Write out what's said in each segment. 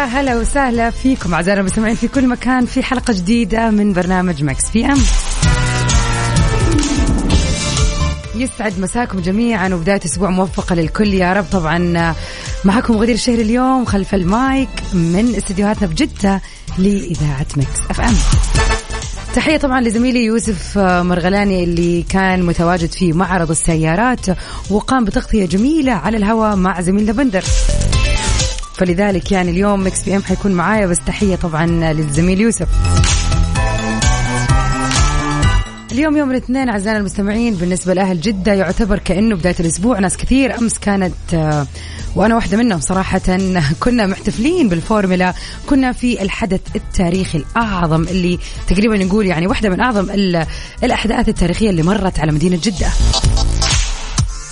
يا هلا وسهلا فيكم اعزائنا المستمعين في كل مكان في حلقة جديدة من برنامج Mix PM. يسعد مساكم جميعا وبداية أسبوع موفقة للكل. يا رب طبعا معكم غدير الشهري اليوم خلف المايك من استديوهاتنا بجدة لإذاعة Mix FM. تحية طبعا لزميلي يوسف مرغلاني اللي كان متواجد في معرض السيارات وقام بتغطية جميلة على الهواء مع زميلنا بندر. فلذلك يعني اليوم Mix PM حيكون معايا بس تحية طبعا للزميل يوسف. اليوم يوم الاثنين اعزائنا المستمعين بالنسبة لأهل جدة يعتبر كأنه بداية الأسبوع. ناس كثير أمس كانت آه، وأنا واحدة منهم صراحة. كنا محتفلين بالفورمولا كنا في الحدث التاريخي الأعظم اللي تقريبا نقول يعني واحدة من أعظم ال- الأحداث التاريخية اللي مرت على مدينة جدة.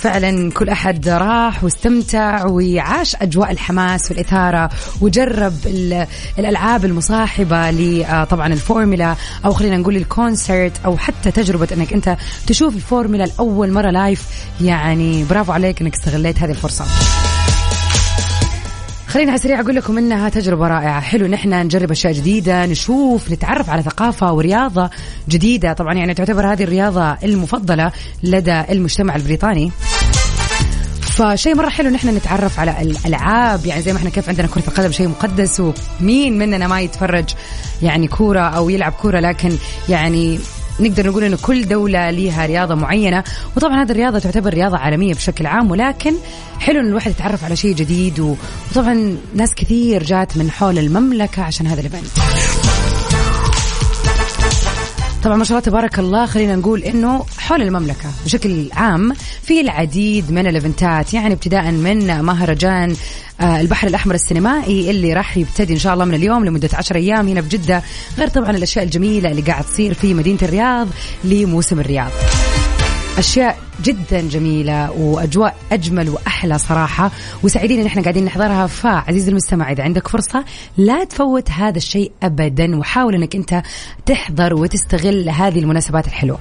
فعلا كل أحد راح واستمتع وعاش أجواء الحماس والإثارة وجرب ال- الألعاب المصاحبة ل آه، الفورمولا أو خلينا نقول ال concert أو حتى تجربة إنك أنت تشوف الفورمولا لأول مرة live. يعني برافو عليك إنك استغليت هذه الفرصة. خليني على السريع أقول لكم إنها تجربة رائعة. حلو نحن نجرب أشياء جديدة نشوف نتعرف على ثقافة ورياضة جديدة. طبعا يعني تعتبر هذه الرياضة المفضلة لدى المجتمع البريطاني. فشيء مرة حلو نحن نتعرف على الألعاب. يعني زي ما إحنا كيف عندنا كرة القدم شيء مقدس ومين مننا ما يتفرج يعني كورة أو يلعب كورة. لكن يعني نقدر نقول إنه كل دولة ليها رياضة معينة وطبعا هذه الرياضة تعتبر رياضة عالمية بشكل عام ولكن حلو إن الواحد يتعرف على شيء جديد وطبعا ناس كثير جات من حول المملكة عشان هذا الايفنت طبعا ما شاء الله تبارك الله خلينا نقول إنه حول المملكة بشكل عام في العديد من الإيفنتات يعني ابتداء من مهرجان آه، البحر الأحمر السينمائي اللي راح يبتدي إن شاء الله من اليوم لمدة 10 أيام هنا في جدة غير طبعا الأشياء الجميلة اللي قاعد تصير في مدينة الرياض لموسم الرياض. أشياء جدا جميلة وأجواء أجمل وأحلى صراحة. وسعيدين إن إحنا قاعدين نحضرها. فعزيزي المستمع إذا عندك فرصة لا تفوت هذا الشيء ابدا. وحاول إنك أنت تحضر وتستغل هذه المناسبات الحلوة.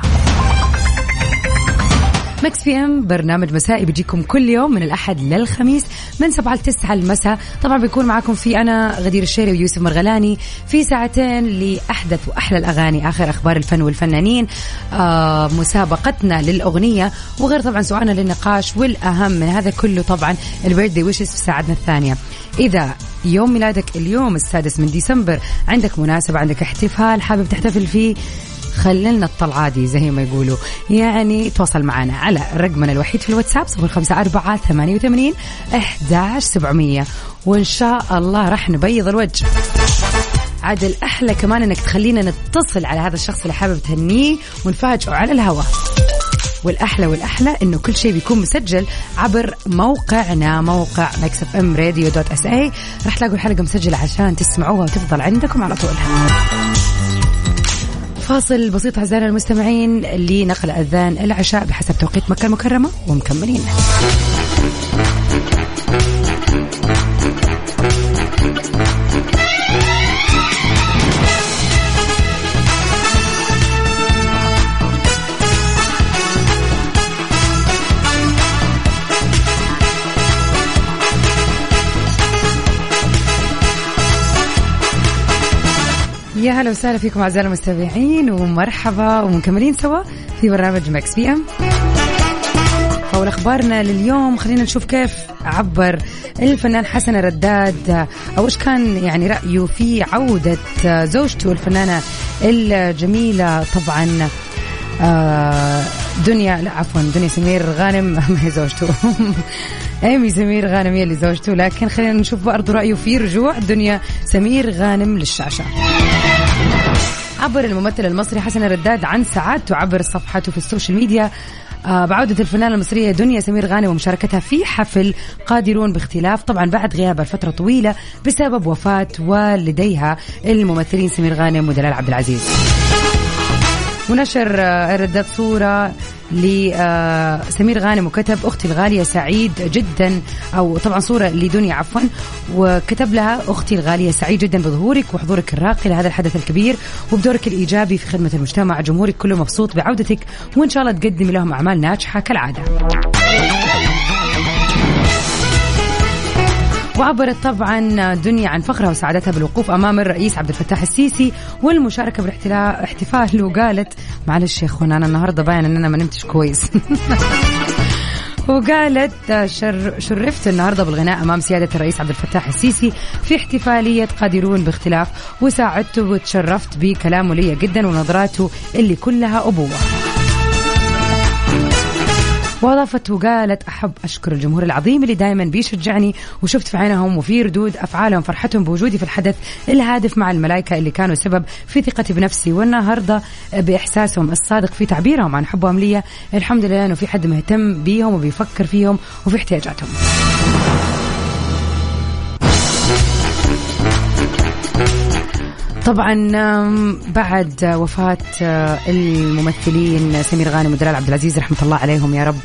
Mix PM برنامج مسائي بيجيكم كل يوم من الأحد للخميس من 7 ل 9 المساء. طبعا بيكون معاكم في أنا غدير الشهري ويوسف مرغلاني في ساعتين لأحدث وأحلى الأغاني آخر أخبار الفن والفنانين آه مسابقتنا للأغنية وغير طبعا سؤالنا للنقاش والأهم من هذا كله طبعا البيرثدي ويشز في ساعتنا الثانية. إذا يوم ميلادك اليوم السادس من ديسمبر عندك مناسبة عندك احتفال حابب تحتفل فيه خللنا الطلعة دي زي ما يقولوا. يعني تواصل معنا على رقمنا الوحيد في الواتساب صفر خمسة أربعة ثمانية وثمانين أحداش سبعمية. وإن شاء الله راح نبيض الوجه. عاد الأحلى كمان إنك تخلينا نتصل على هذا الشخص اللي حابب تهنيه ونفاجئه على الهواء والأحلى والأحلى إنه كل شيء بيكون مسجل عبر موقعنا موقع Mix FM Radio dot SA راح تلاقوا الحلقة مسجلة عشان تسمعوها وتفضل عندكم على طول فاصل بسيط أعزائنا المستمعين لنقل أذان العشاء بحسب توقيت مكة المكرمة ومكملين. يا هلا وسهلا فيكم اعزائنا المستمعين ومرحبا ومكملين سوا في برنامج Mix PM. أول أخبارنا لليوم خلينا نشوف كيف عبر الفنان حسن الرداد أو إيش كان يعني رأيه في عودة زوجته الفنانة الجميلة. طبعا آه، دنيا لا عفوا دنيا سمير غانم ما هي زوجته. ايمي سمير غانم هي اللي زوجته لكن خلينا نشوف برضه رأيه في رجوع دنيا سمير غانم للشاشه عبر الممثل المصري حسن الرداد عن سعادته عبر صفحته في السوشيال ميديا. آه، بعودة الفنانة المصرية دنيا سمير غانم ومشاركتها في حفل قادرون باختلاف طبعا بعد غيابها لفترة طويلة بسبب وفاة والديها الممثلين سمير غانم ودلال عبد العزيز. ونشر آه، الرداد صورة لسمير غانم وكتب أختي الغالية سعيد جدا أو طبعا صورة لدنيا عفوا. وكتب لها أختي الغالية سعيد جدا بظهورك وحضورك الراقي لهذا الحدث الكبير وبدورك الإيجابي في خدمة المجتمع. جمهورك كله مبسوط بعودتك وإن شاء الله تقدمي لهم أعمال ناجحة كالعادة. وعبرت طبعا دنيا عن فخرها وسعادتها بالوقوف أمام الرئيس عبد الفتاح السيسي والمشاركة بالاحتفال وقالت معلش يا أخوان أنا النهارده باين ان أنا ما نمتش كويس. وقالت شر شرفت النهارده بالغناء أمام سيادة الرئيس عبد الفتاح السيسي في احتفالية قادرون باختلاف وساعدته وتشرفت بكلامه لي جدا ونظراته اللي كلها أبوة. واضافت وقالت أحب أشكر الجمهور العظيم اللي دائما بيشجعني وشفت في عينهم وفي ردود أفعالهم فرحتهم بوجودي في الحدث الهادف مع الملائكة اللي كانوا سبب في ثقتي بنفسي والنهاردة بإحساسهم الصادق في تعبيرهم عن حبهم لي. الحمد لله إنه في حد مهتم بيهم وبيفكر فيهم وفي احتياجاتهم. طبعا بعد وفاة آه، الممثلين سمير غانم ودلال عبد العزيز رحمة الله عليهم يا رب.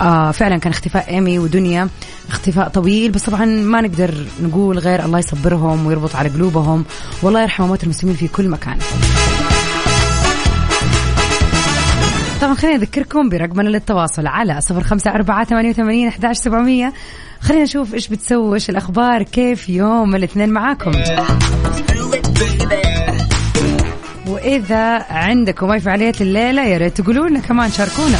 آه، فعلا كان اختفاء ايمي ودنيا اختفاء طويل بس طبعا ما نقدر نقول غير الله يصبرهم ويربط على قلوبهم. والله يرحم موت المسلمين في كل مكان. طبعا خلينا نذكركم برقمنا للتواصل على صفر خمسة أربعة ثمانية وثمانين أحداش سبعمية. خلينا نشوف إيش بتسوي إيش الأخبار كيف يوم الاثنين معاكم؟ وإذا عندكم أي فعاليات الليلة يا ريت تقولوا لنا كمان شاركونا.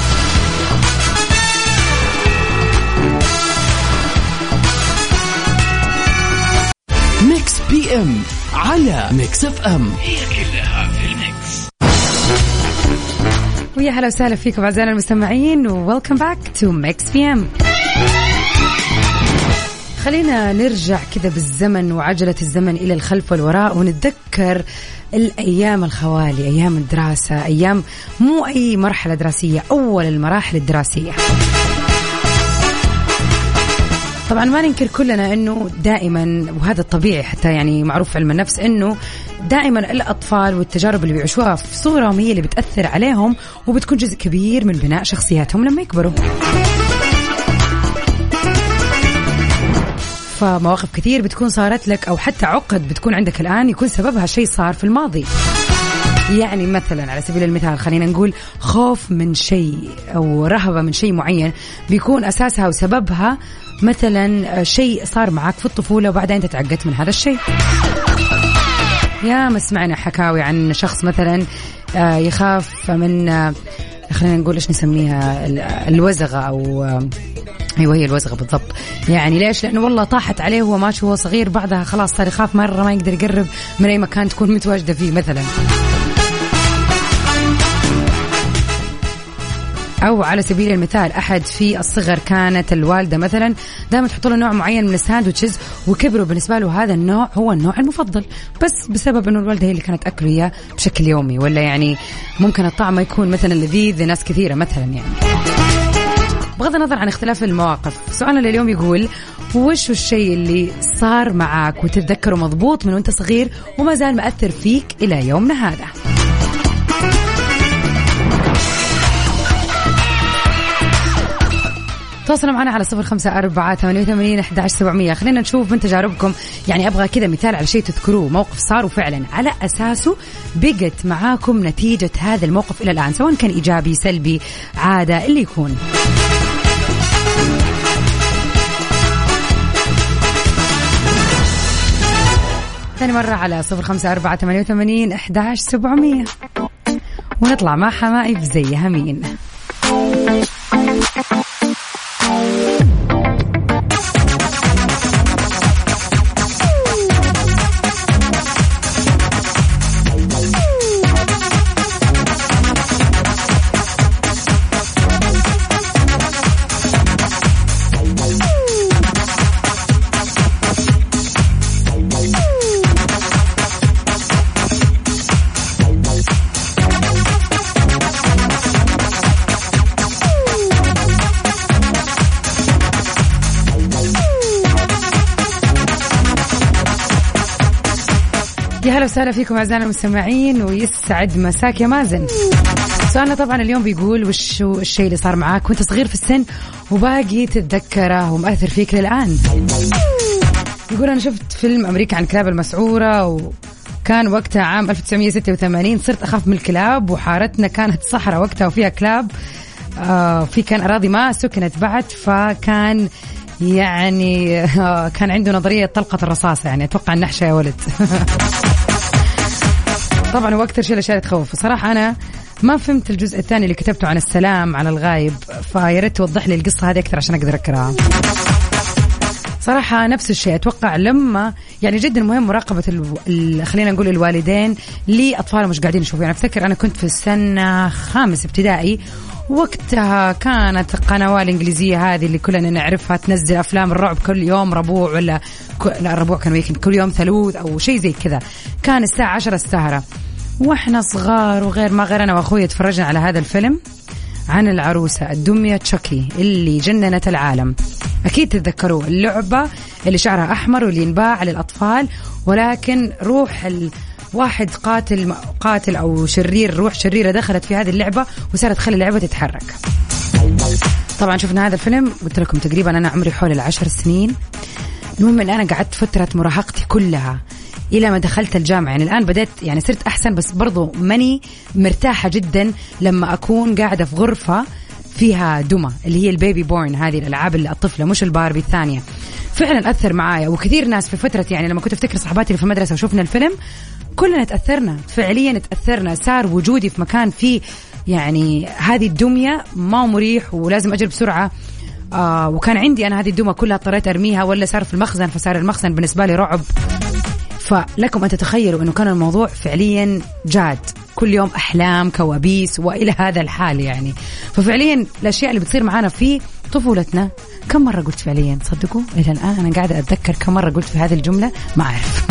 Mix PM على Mix FM هي كلها في ال mix. ويا هلا وسهلا فيكم أعزائنا المستمعين و welcome back to Mix PM خلينا نرجع كذا بالزمن وعجلة الزمن إلى الخلف والوراء ونتذكر الأيام الخوالي أيام الدراسة أيام مو أي مرحلة دراسية أول المراحل الدراسية طبعا ما ننكر كلنا إنه دائما وهذا الطبيعي حتى يعني معروف علم النفس إنه دائما الأطفال والتجارب اللي بيعيشوها في صغرهم هي اللي بتأثر عليهم وبتكون جزء كبير من بناء شخصياتهم لما يكبروا. فمواقف كثير بتكون صارت لك أو حتى عقد بتكون عندك الآن يكون سببها شيء صار في الماضي. يعني مثلا على سبيل المثال خلينا نقول خوف من شيء أو رهبة من شيء معين بيكون أساسها وسببها مثلا شيء صار معك في الطفولة وبعدين أنت تعقدت من هذا الشيء. يا ما سمعنا حكاوي عن شخص مثلا آه، يخاف من آه، خلينا نقول إيش نسميها؟ الوزغة أو آه، أيوه هي الوزغه بالضبط. يعني ليش؟ لأنه والله طاحت عليه وهو ماشي وهو صغير بعدها خلاص صار يخاف مرة ما يقدر يقرب من أي مكان تكون متواجدة فيه مثلا. أو على سبيل المثال أحد في الصغر كانت الوالدة مثلا دائما تحط له نوع معين من الساندوتشز وكبروا. بالنسبة له هذا النوع هو النوع المفضل بس بسبب إنه الوالدة هي اللي كانت تاكله اياه بشكل يومي. ولا يعني ممكن الطعم ما يكون مثلا لذيذ لناس كثيرة مثلا يعني. بغض النظر عن اختلاف المواقف سؤالنا لليوم يقول وش الشيء اللي صار معك وتتذكره مضبوط من وانت صغير وما زال مأثر فيك إلى يومنا هذا؟ تواصلوا معنا على صفر خمسة أربعة ثمانية وثمانين أحد سبعمية. خلينا نشوف من تجاربكم. يعني أبغى كذا مثال على شيء تذكروه. موقف صار وفعلا. على أساسه بقت معاكم نتيجة هذا الموقف إلى الآن سواء كان إيجابي سلبي عادة اللي يكون. ثاني مرة على صفر خمسة أربعة ثمانية وثمانين أحداش سبعمية. ونطلع مع حمائي في زيها مين وسهلا فيكم أعزائنا المستمعين ويسعد مساك يا مازن. سؤالنا طبعا اليوم بيقول وش الشيء اللي صار معاك وأنت صغير في السن وباقي تتذكره ومأثر فيك للآن. يقول أنا شفت فيلم أمريكا عن كلاب المسعورة وكان وقتها عام 1986 صرت أخاف من الكلاب وحارتنا كانت صحراء وقتها وفيها كلاب آه في كان أراضي ما سكنت بعد فكان يعني آه كان عنده نظرية طلقة الرصاصه يعني أتوقع النحشه يا ولد طبعا هو أكثر شيء الاشياء اللي تخوف صراحة أنا ما فهمت الجزء الثاني اللي كتبته عن السلام على الغايب فيا ريت توضح لي القصة هذه أكثر عشان أقدر أقرأها. صراحة نفس الشيء أتوقع لما يعني جدا مهم مراقبة ال... خلينا نقول الوالدين لأطفالهم مش قاعدين يشوفوا. يعني أفتكر أنا كنت في السنة خامس ابتدائي وقتها كانت القنوات الإنجليزية هذه اللي كلنا نعرفها تنزل أفلام الرعب كل يوم ربوع ولا ك... لا الربوع كان ويكند كل يوم ثلوث أو شيء زي كذا. كان الساعة عشرة السهرة. وإحنا صغار وغير ما غير أنا وأخوي تفرجنا على هذا الفيلم عن العروسة الدمية تشاكي اللي جننت العالم. أكيد تتذكروا اللعبة اللي شعرها أحمر واللي ينباع للأطفال ولكن روح ال... واحد قاتل قاتل أو شرير روح شريرة دخلت في هذه اللعبة وصارت تخلي اللعبة تتحرك. طبعا شفنا هذا الفيلم قلت لكم تقريبا أنا عمري حول العشر سنين. المهم إن أنا قعدت فترة مراهقتي كلها إلى ما دخلت الجامعة يعني الآن بديت يعني صرت أحسن بس برضو ماني مرتاحة جدا لما أكون قاعدة في غرفة فيها دمى اللي هي ال Baby Born هذه الألعاب الطفلة مش الباربي الثانية. فعلا أثر معايا وكثير ناس في فترة يعني لما كنت أفتكر صحباتي اللي في المدرسة وشفنا الفيلم كلنا تأثرنا فعليا تأثرنا صار وجودي في مكان فيه يعني هذه الدمية ما مريح ولازم اجري بسرعة. آه وكان عندي أنا هذه الدمى كلها اضطريت أرميها ولا صار في المخزن فصار المخزن بالنسبة لي رعب. فلكم أن تتخيلوا أنه كان الموضوع فعليا جاد. كل يوم أحلام كوابيس وإلى هذا الحال يعني. ففعليا الأشياء اللي بتصير معنا في طفولتنا كم مرة قلت فعليا؟ تصدقوا إلى الآن أنا قاعدة أتذكر كم مرة قلت في هذه الجملة ما أعرف.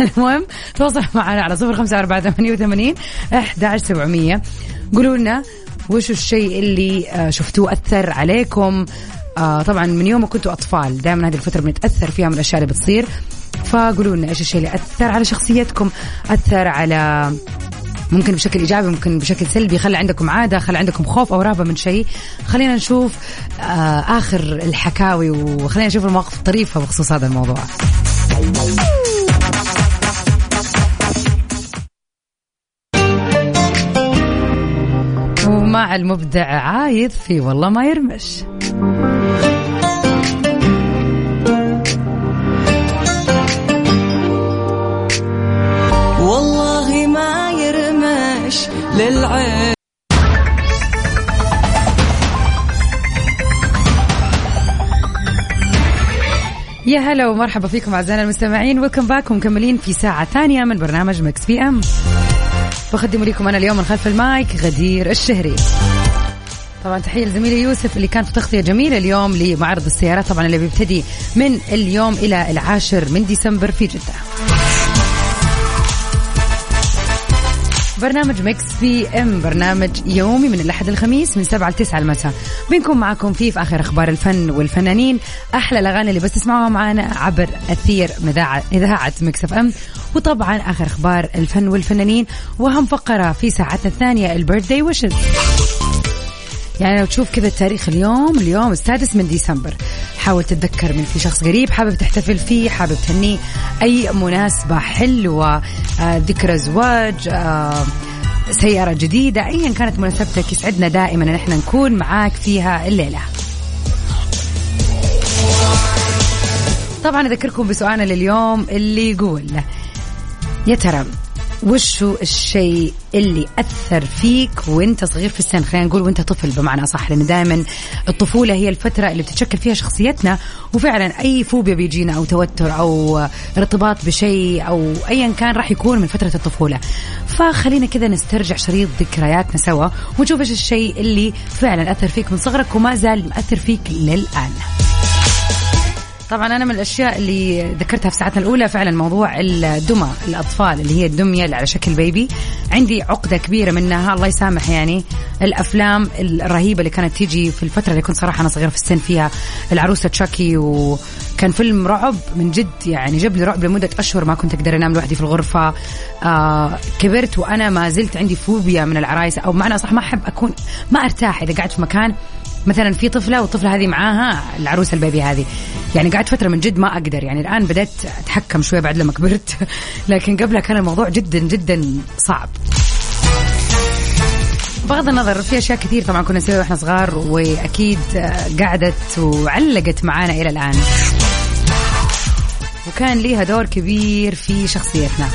المهم تواصل معنا على صفر خمسة أربعة ثمانية وثمانين أحد سبعمية. قولوا لنا وش الشيء اللي آه، شفتوه أثر عليكم؟ آه طبعا من يوم ما كنتوا أطفال دائما هذه الفترة بنتأثر فيها من الأشياء اللي بتصير. فقولوا لنا إيش الشيء اللي أثر على شخصيتكم أثر على ممكن بشكل إيجابي ممكن بشكل سلبي خلى عندكم عادة خلى عندكم خوف أو رهبة من شيء. خلينا نشوف آه آخر الحكاوي وخلينا نشوف المواقف الطريفة بخصوص هذا الموضوع. ومع المبدع عايض في والله ما يرمش. للعين. يا هلا ومرحبا فيكم أعزائنا المستمعين. welcome back ومكملين في ساعة ثانية من برنامج Mix PM بقدم لكم أنا اليوم من خلف المايك غدير الشهري. طبعا تحية لزميلي يوسف اللي كان في تغطية جميلة اليوم لمعرض السيارات طبعا اللي بيبتدي من اليوم إلى العاشر من ديسمبر في جدة. برنامج Mix PM برنامج يومي من الأحد الخميس من سبعة لتسعة المساء. بنكون معكم فيه في آخر أخبار الفن والفنانين أحلى الأغاني اللي بس تسمعوها معنا عبر أثير إذاعة Mix FM. وطبعا آخر أخبار الفن والفنانين واهم فقرة في ساعتنا الثانية ال birthday wishes يعني لو تشوف كذا التاريخ اليوم اليوم السادس من ديسمبر. حاول تتذكر من في شخص قريب حابب تحتفل فيه حابب تهنيه. أي مناسبة حلوة آه، ذكرى زواج آه، سيارة جديدة أيا كانت مناسبتك يسعدنا دائما أن إحنا نكون معاك فيها الليلة. طبعا أذكركم بسؤالنا لليوم اللي يقول يا ترى وش هو الشيء اللي أثر فيك وأنت صغير في السن؟ خلينا نقول وأنت طفل بمعنى صح لأن دائما الطفولة هي الفترة اللي بتتشكل فيها شخصيتنا وفعلا أي فوبيا بيجينا أو توتر أو ارتباط بشيء أو أيا كان راح يكون من فترة الطفولة. فخلينا كذا نسترجع شريط ذكرياتنا سوا ونشوف إيش الشيء اللي فعلا أثر فيك من صغرك وما زال مأثر فيك للآن. طبعا أنا من الأشياء اللي ذكرتها في ساعتنا الأولى فعلا موضوع الدمى الأطفال اللي هي الدمية اللي على شكل بيبي عندي عقدة كبيرة منها الله يسامح يعني الأفلام الرهيبة اللي كانت تيجي في الفترة اللي كنت صراحة أنا صغيرة في السن فيها العروسة تشاكي وكان كان فيلم رعب من جد يعني جاب لي رعب لمدة أشهر ما كنت أقدر أنام لوحدي في الغرفة. آه كبرت وأنا ما زلت عندي فوبيا من العرايس أو معنى صح ما أحب أكون ما أرتاح إذا قعدت في مكان مثلا في طفلة والطفلة هذه معاها العروسة البيبي هذه. يعني قعدت فترة من جد ما أقدر. يعني الآن بدأت أتحكم شوية بعد لما كبرت. لكن قبلها كان الموضوع جدا جدا صعب. بغض النظر في أشياء كثير طبعا كنا نسويها وإحنا صغار وأكيد قعدت وعلقت معانا إلى الآن. وكان ليها دور كبير في شخصيتنا.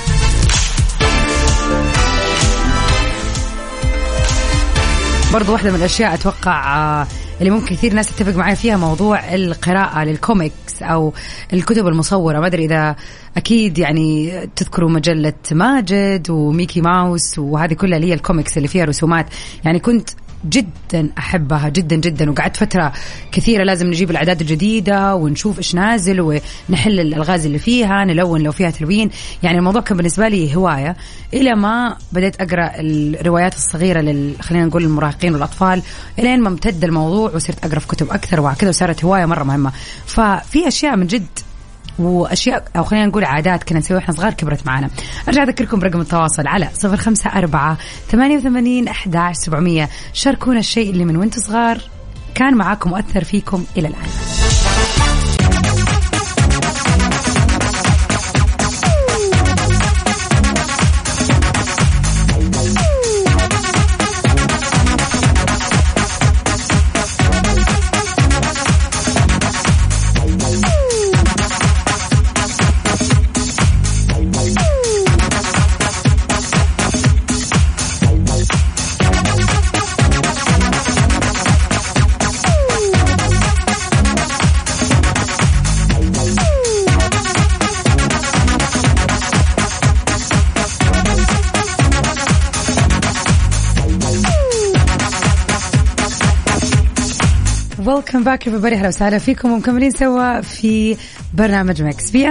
برضو واحدة من الأشياء أتوقع آه، اللي ممكن كثير ناس تتفق معي فيها موضوع القراءة للكوميكس أو الكتب المصورة. ما أدري إذا أكيد يعني تذكروا مجلة ماجد وميكي ماوس وهذه كلها اللي هي الكوميكس اللي فيها رسومات. يعني كنت جدا أحبها جدا جدا. وقعدت فترة كثيرة لازم نجيب الأعداد الجديدة ونشوف إيش نازل ونحل الألغاز اللي فيها نلون لو فيها تلوين. يعني الموضوع كان بالنسبة لي هواية. إلى ما بديت أقرأ الروايات الصغيرة لل خلينا نقول المراهقين والأطفال إلين ما امتد الموضوع وصرت أقرأ في كتب أكثر وهكذا وصارت هواية مرة مهمة. ففي أشياء من جد وأشياء أو خلينا نقول عادات كنا نسويها وإحنا صغار كبرت معنا أرجع أذكركم برقم التواصل على صفر خمسة أربعة ثمانية وثمانين أحد سبعمية. شاركونا الشيء اللي من وانت صغار كان معاكم مؤثر فيكم إلى الآن. welcome back everybody. أهلا وسهلا فيكم. ومكملين سوا في برنامج Mix PM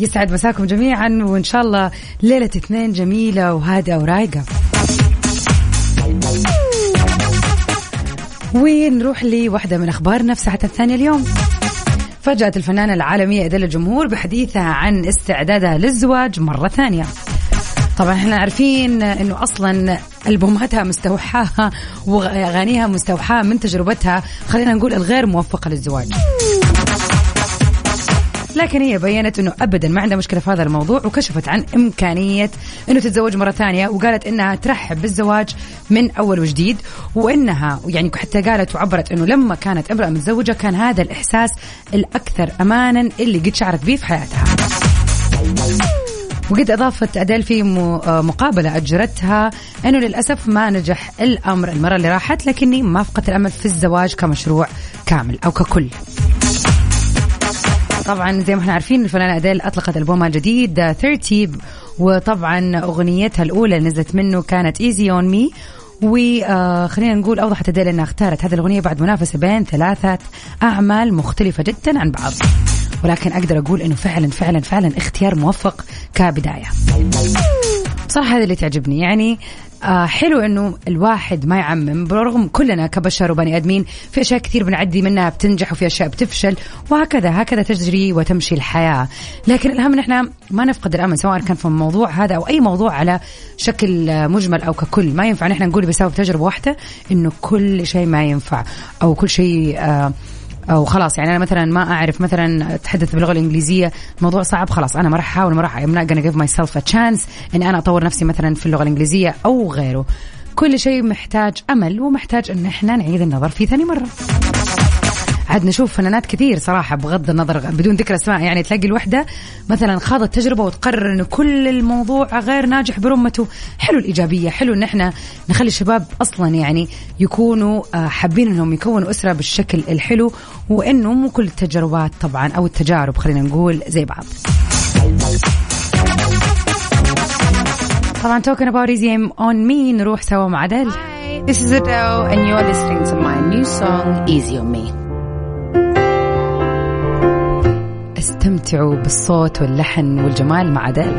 يسعد مساكم جميعا وإن شاء الله ليلة اثنين جميلة وهادئة ورايقة. ونروح لواحده من أخبارنا في ساعتها الثانية اليوم؟ فاجأت الفنانة العالمية أديل الجمهور بحديثها عن استعدادها للزواج مرة ثانية. طبعا إحنا عارفين إنه أصلا ألبوماتها مستوحاها وأغانيها مستوحاه من تجربتها. خلينا نقول الغير موفقة للزواج. لكن هي بينت إنه ابدا ما عندها مشكلة في هذا الموضوع وكشفت عن إمكانية إنه تتزوج مرة ثانية وقالت إنها ترحب بالزواج من أول وجديد وإنها يعني حتى قالت وعبرت إنه لما كانت امرأة متزوجة كان هذا الإحساس الأكثر امانا اللي قد شعرت به في حياتها. وقد أضافت أديل في مقابلة أجرتها أنه للأسف ما نجح الأمر المرة اللي راحت لكني ما فقدت الأمل في الزواج كمشروع كامل أو ككل. طبعا زي ما إحنا عارفين الفنانة أديل أطلقت ألبومها الجديد 30 وطبعا أغنيتها الأولى نزلت منه كانت Easy On Me وخلينا نقول أوضحت أديل إنها اختارت هذه الأغنية بعد منافسة بين ثلاثة أعمال مختلفة جدا عن بعض. ولكن أقدر أقول إنه فعلا فعلا فعلا اختيار موفق كبداية. صراحة هذا اللي تعجبني. يعني آه حلو إنه الواحد ما يعمم برغم كلنا كبشر وبني آدمين في أشياء كثير بنعدي منها بتنجح وفي أشياء بتفشل وهكذا هكذا تجري وتمشي الحياة. لكن الاهم إن إحنا ما نفقد الأمل سواء كان في الموضوع هذا أو أي موضوع على شكل مجمل أو ككل. ما ينفع. نحن نقول بسبب تجربة واحدة إنه كل شيء ما ينفع أو كل شيء آه أو خلاص يعني أنا مثلا ما أعرف مثلا أتحدث باللغة الإنجليزية موضوع صعب خلاص أنا ما راح أحاول ما راح I'm not gonna give myself a chance اني أنا أطور نفسي مثلا في اللغة الإنجليزية أو غيره. كل شيء محتاج أمل ومحتاج إن إحنا نعيد النظر فيه ثاني مرة. عاد نشوف فنانات كثير صراحة بغض النظر بدون ذكر أسماء. يعني تلاقي الوحدة مثلا خاضت تجربة وتقرر إنه كل الموضوع غير ناجح برمته. حلو الإيجابية حلو إن إحنا نخلي الشباب أصلا يعني يكونوا آه، حابين إنهم يكونوا أسرة بالشكل الحلو وإنه مو كل التجربات طبعا أو التجارب خلينا نقول زي بعض. طبعا توكن about easy on me نروح سوا مع دل This is Adele and you're listening to my new song Easy on Me. استمتعوا بالصوت واللحن والجمال مع أديل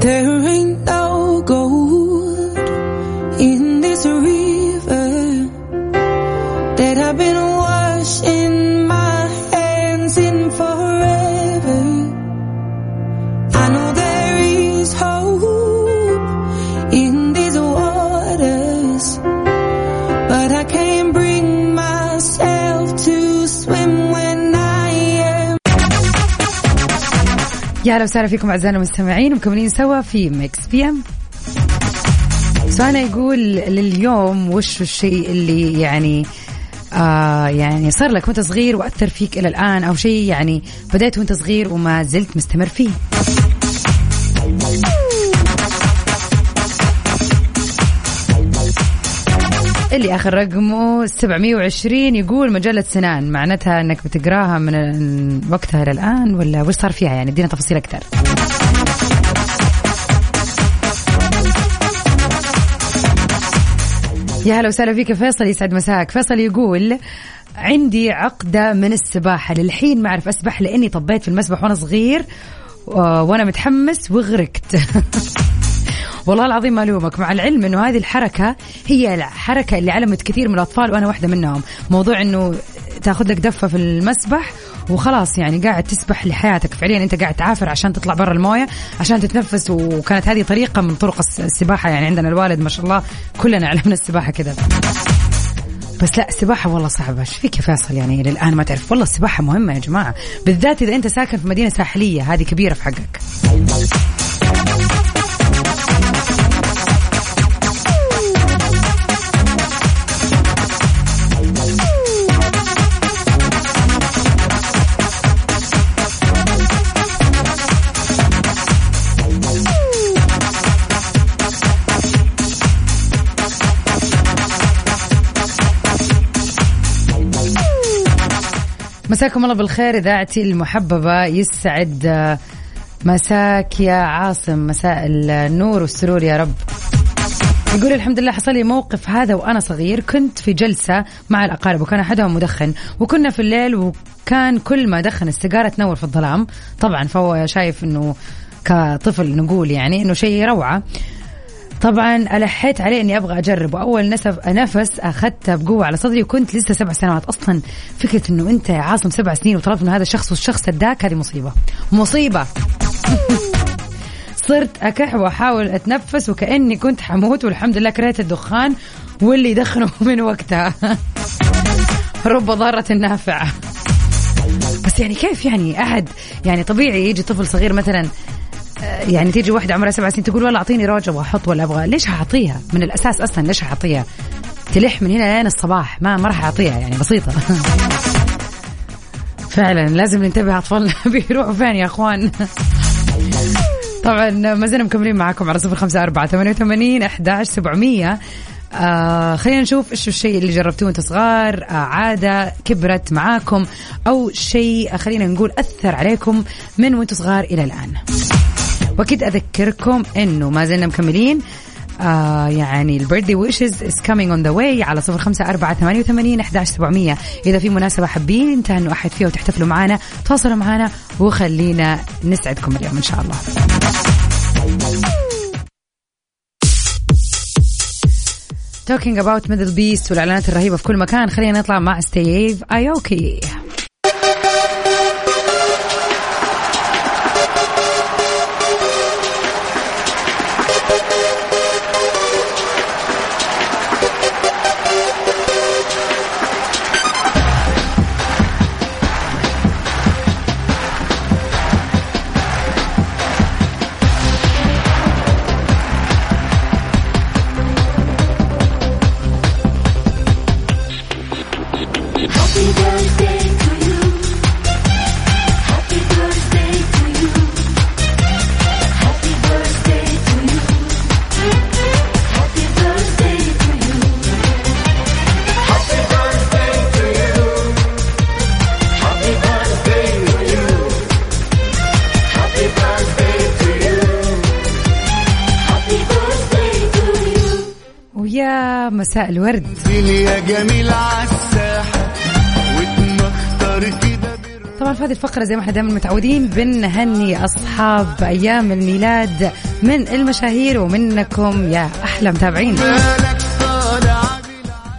There ain't no gold in this river يا أهلا وسهلا فيكم أعزائنا المستمعين مكملين سوا في Mix PM سؤالنا يقول لليوم وش الشيء اللي يعني آه يعني صار لك وأنت صغير وأثر فيك إلى الآن أو شيء يعني بديت وأنت صغير وما زلت مستمر فيه؟ اللي آخر رقمه 720 يقول مجلة سنان. معناتها إنك بتقراها من وقتها إلى الآن ولا وش صار فيها يعني؟ ادينا تفاصيل أكثر. يا هلا وسهلا فيك فيصل يسعد مساك. فيصل يقول عندي عقدة من السباحة. للحين ما أعرف أسبح لأني طبيت في المسبح وأنا صغير وأنا متحمس وغرقت. والله العظيم ما الومك مع العلم إنه هذه الحركة هي الحركه اللي علمت كثير من الأطفال وأنا واحدة منهم. موضوع إنه تاخذ لك دفة في المسبح وخلاص يعني قاعد تسبح لحياتك. فعليا أنت قاعد تعافر عشان تطلع برا الموية عشان تتنفس. وكانت هذه طريقة من طرق السباحة يعني عندنا الوالد ما شاء الله كلنا علمنا السباحة كذا. بس لا السباحة والله صعبة. إيش فيك يا فيصل يعني للآن ما تعرف؟ والله السباحة مهمة يا جماعة بالذات إذا أنت ساكن في مدينة ساحلية هذه كبيرة في حقك. مساكم الله بالخير إذاعتي المحببة يسعد آه، مساك يا عاصم مساء النور والسرور يا رب. يقول الحمد لله حصل لي موقف هذا وأنا صغير كنت في جلسة مع الأقارب وكان أحدهم مدخن وكنا في الليل وكان كل ما دخن السيجارة تنور في الظلام. طبعا فهو شايف إنه كطفل نقول يعني إنه شيء روعة. طبعا ألحيت عليه إني أبغى أجرب وأول نسف نفس أخذته بقوة على صدري وكنت لسه سبع سنوات. أصلا فكرة إنه أنت يا عاصم سبع سنين وطلبت من هذا الشخص والشخص اداك هذه مصيبة. مصيبة. صرت أكح وأحاول أتنفس وكأني كنت حموت والحمد لله كرهت الدخان واللي يدخنه من وقتها. رب ضارة نافعة. بس يعني كيف يعني أحد يعني طبيعي يجي طفل صغير مثلا يعني تيجي واحدة عمرها سبع سنين تقول والله أعطيني روج أبغى أحط ولا أبغى. ليش هعطيها من الأساس أصلا ليش هعطيها تلح من هنا لين الصباح. ما ما راح أعطيها يعني بسيطة. فعلا لازم ننتبه أطفالنا بيروحوا فين يا أخوان؟ طبعا ما زلنا مكملين معاكم على صفر خمسة أربعة ثمانية وثمانين أحداش سبعمية. آه خلينا نشوف إيش الشيء اللي جربتوه وأنتم صغار. آه عادة كبرت معاكم. أو شيء آه خلينا نقول أثر عليكم من وأنتم صغار إلى الآن. وأكيد أذكركم إنه ما زلنا مكملين. آه يعني ال birthday wishes is coming on the way على صفر خمسة أربعة ثمانية وثمانين أحداش سبعمية. إذا في مناسبة حابين تهنوا أحد فيها وتحتفلوا معنا تواصلوا معنا وخلينا نسعدكم اليوم إن شاء الله. talking about MDLBeast والإعلانات الرهيبة في كل مكان خلينا نطلع مع Steve Aoki مساء الورد. يا جميل عالساحة طبعا في هذه الفقرة زي ما إحنا دائما متعودين بنهني أصحاب أيام الميلاد من المشاهير ومنكم يا أحلى متابعين.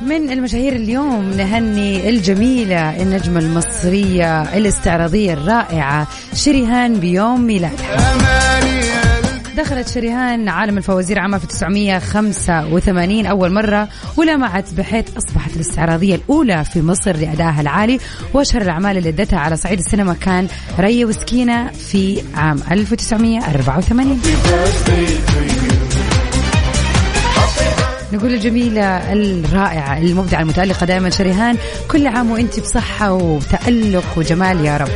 من المشاهير اليوم نهني الجميلة النجمة المصرية الاستعراضية الرائعة شريهان بيوم ميلادها دخلت شريهان عالم الفوازير عام 1985 أول مرة ولمعت بحيث أصبحت الاستعراضية الأولى في مصر لأدائها العالي. وأشهر الأعمال اللي أدتها على صعيد السينما كان ريا وسكينة في عام 1984 نقول الجميلة الرائعة المبدعة المتألقة دائما شريهان كل عام وانت بصحة وتألق وجمال يا رب.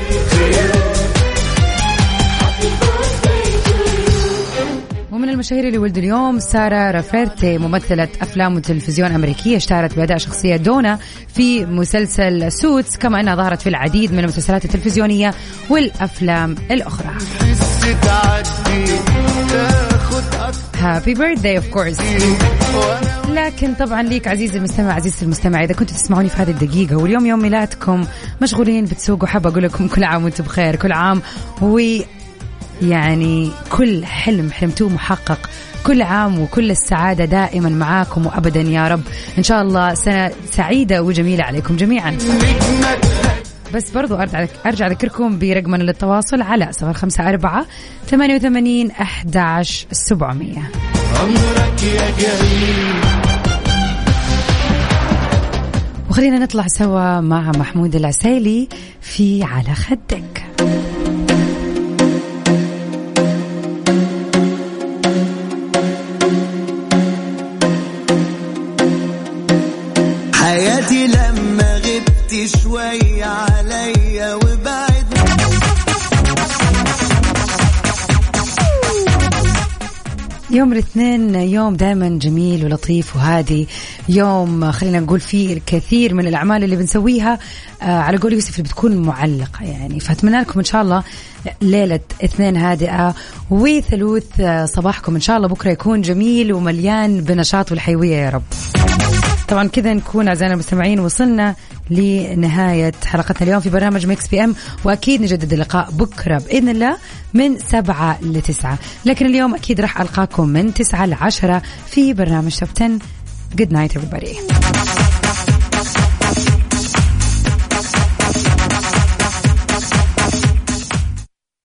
المشاهير اللي ولدوا اليوم سارة رافيرتي ممثلة أفلام وتلفزيون أمريكية اشتهرت بأداء شخصية دونا في مسلسل Suits كما أنها ظهرت في العديد من المسلسلات التلفزيونية والأفلام الأخرى. happy birthday of course لكن طبعا ليك عزيزي المستمع عزيزتي المستمع إذا كنتوا تسمعوني في هذه الدقيقة واليوم يوم ميلادكم مشغولين بتسوقوا حابه أقول لكم كل عام وأنتم بخير كل عام و يعني كل حلم حلمتوه محقق. كل عام وكل السعادة دائما معاكم وأبدا يا رب. إن شاء الله سنة سعيدة وجميلة عليكم جميعا. بس برضو أرجع, أرجع أذكركم برقمنا للتواصل على صفر خمسة أربعة ثمانية وثمانين أحداش سبعمية. عمرك يا وخلينا نطلع سوا مع محمود العسيلي في على خدك. حياتي لما غبت شوية عليا وبعد يوم الاثنين يوم دائما جميل ولطيف وهادي. يوم خلينا نقول فيه الكثير من الأعمال اللي بنسويها آه على قول يوسف اللي بتكون معلقة. يعني فأتمنى لكم إن شاء الله ليلة اثنين هادئة وثلوث آه، صباحكم. إن شاء الله بكرة يكون جميل ومليان بنشاط والحيوية يا رب. طبعا كذا نكون أعزائنا المستمعين وصلنا لنهاية حلقتنا اليوم في برنامج Mix PM وأكيد نجدد اللقاء بكرة بإذن الله من سبعة لتسعة. لكن اليوم أكيد راح ألقاكم من تسعة لعشرة في برنامج توب 10 Good night everybody.